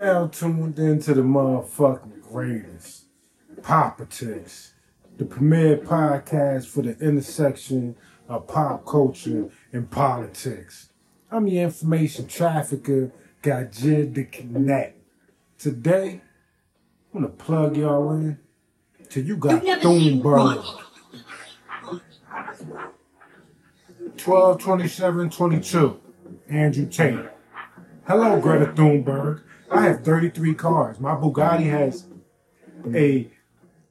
Now tuned into the motherfucking greatest, Politics, the premier podcast for the intersection of pop culture and politics. I'm your information trafficker, Gajid the Connect. Today, I'm gonna plug y'all in till you got Thunberg. 12 27 22, Andrew Tate. Hello, Greta Thunberg. I have 33 cars. My Bugatti has a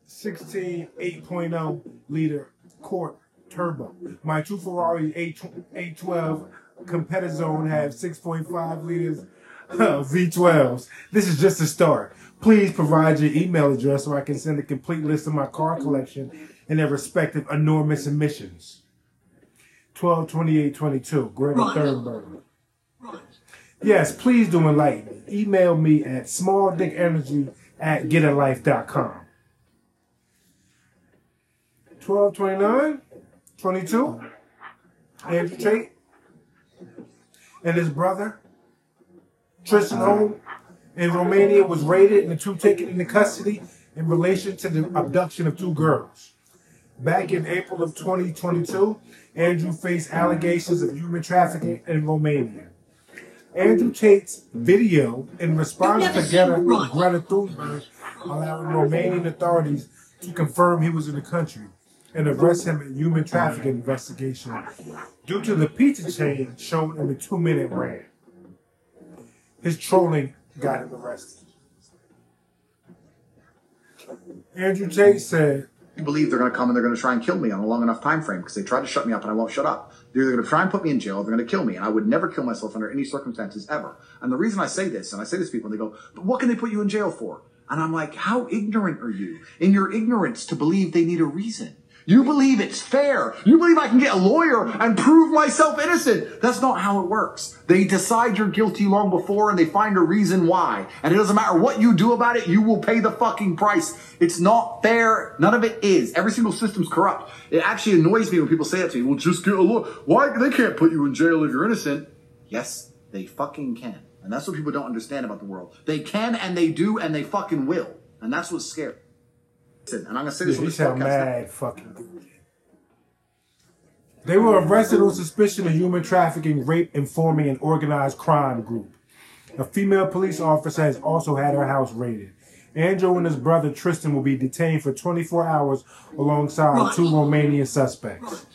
16 8.0 liter quad turbo. My two Ferrari 8, 812 Competizione have 6.5 liters uh, V12s. This is just a start. Please provide your email address so I can send a complete list of my car collection and their respective enormous emissions. 12 28 22, Greta Thunberg. Yes, please do enlighten me. Email me at smalldickenergy at getalife.com. 12, 29, 22, Andrew Tate and his brother, Tristan Home in Romania was raided and the two taken into custody in relation to the abduction of two girls. Back in April of 2022, Andrew faced allegations of human trafficking in Romania. Andrew Tate's video in response to Greta, Greta Thunberg allowing Romanian authorities to confirm he was in the country and arrest him in human trafficking investigation due to the pizza chain shown in the two-minute rant. His trolling got him arrested. Andrew Tate said, believe they're going to come and they're going to try and kill me on a long enough time frame because they tried to shut me up and I won't shut up. They're either going to try and put me in jail, or they're going to kill me, and I would never kill myself under any circumstances ever. And the reason I say this, and I say this to people, and they go, "But what can they put you in jail for?" And I'm like, "How ignorant are you in your ignorance to believe they need a reason?" You believe it's fair. You believe I can get a lawyer and prove myself innocent. That's not how it works. They decide you're guilty long before and they find a reason why. And it doesn't matter what you do about it, you will pay the fucking price. It's not fair. None of it is. Every single system's corrupt. It actually annoys me when people say that to me. Well, just get a lawyer. Why? They can't put you in jail if you're innocent. Yes, they fucking can. And that's what people don't understand about the world. They can and they do and they fucking will. And that's what's scary. And I'm gonna say this yeah, on this podcast. mad fucking good. They were arrested on suspicion of human trafficking, rape, and forming an organized crime group. A female police officer has also had her house raided. Andrew and his brother Tristan will be detained for 24 hours alongside two Romanian suspects.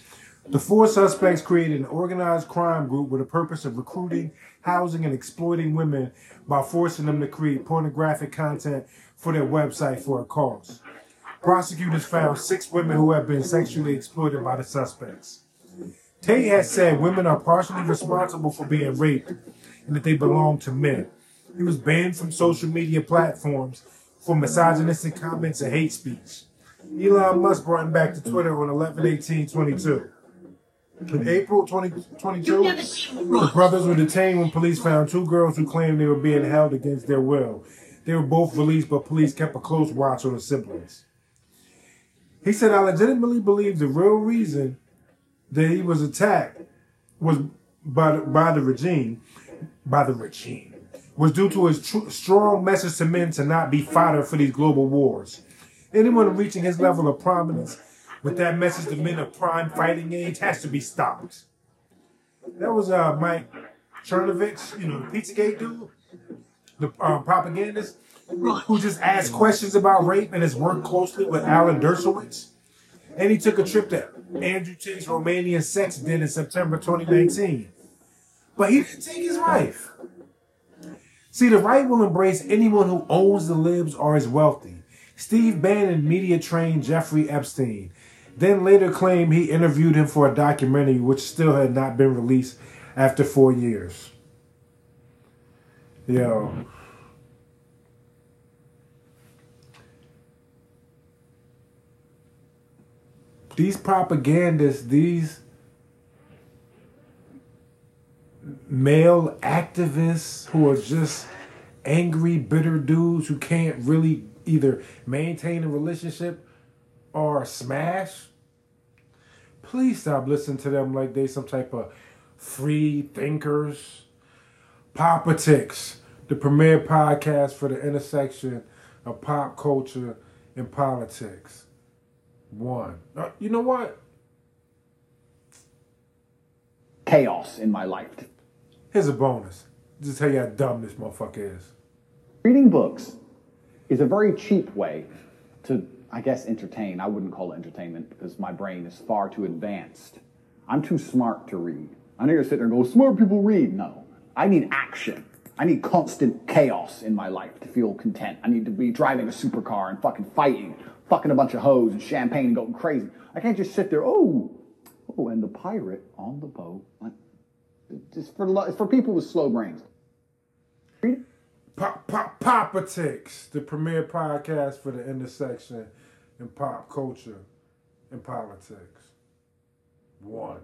The four suspects created an organized crime group with the purpose of recruiting, housing, and exploiting women by forcing them to create pornographic content for their website for a cause. Prosecutors found six women who have been sexually exploited by the suspects. Tate has said women are partially responsible for being raped and that they belong to men. He was banned from social media platforms for misogynistic comments and hate speech. Elon Musk brought him back to Twitter on 11 18 22. In April 2022, the brothers were detained when police found two girls who claimed they were being held against their will. They were both released, but police kept a close watch on the siblings. He said, I legitimately believe the real reason that he was attacked was by the, by the regime, by the regime, was due to his tr- strong message to men to not be fodder for these global wars. Anyone reaching his level of prominence with that message to men of prime fighting age has to be stopped. That was uh, Mike Cernovich, you know, the Pizzagate dude, the uh, propagandist, who just asked questions about rape and has worked closely with Alan Dershowitz. And he took a trip to Andrew Tate's Romanian sex den in September 2019. But he didn't take his wife. See, the right will embrace anyone who owns the libs or is wealthy. Steve Bannon media trained Jeffrey Epstein, then later claimed he interviewed him for a documentary which still had not been released after four years. Yo. These propagandists, these male activists who are just angry, bitter dudes who can't really either maintain a relationship or smash. Please stop listening to them like they some type of free thinkers. Politics, the premier podcast for the intersection of pop culture and politics. One. Uh, you know what? Chaos in my life. Here's a bonus. Just tell you how dumb this motherfucker is. Reading books is a very cheap way to, I guess, entertain. I wouldn't call it entertainment because my brain is far too advanced. I'm too smart to read. I know you're sitting there and go, smart people read. No. I need action. I need constant chaos in my life to feel content. I need to be driving a supercar and fucking fighting, fucking a bunch of hoes and champagne and going crazy. I can't just sit there, oh, oh, and the pirate on the boat. Just for, for people with slow brains. Pop, pop, Politics, the premier podcast for the intersection in pop culture and politics. One.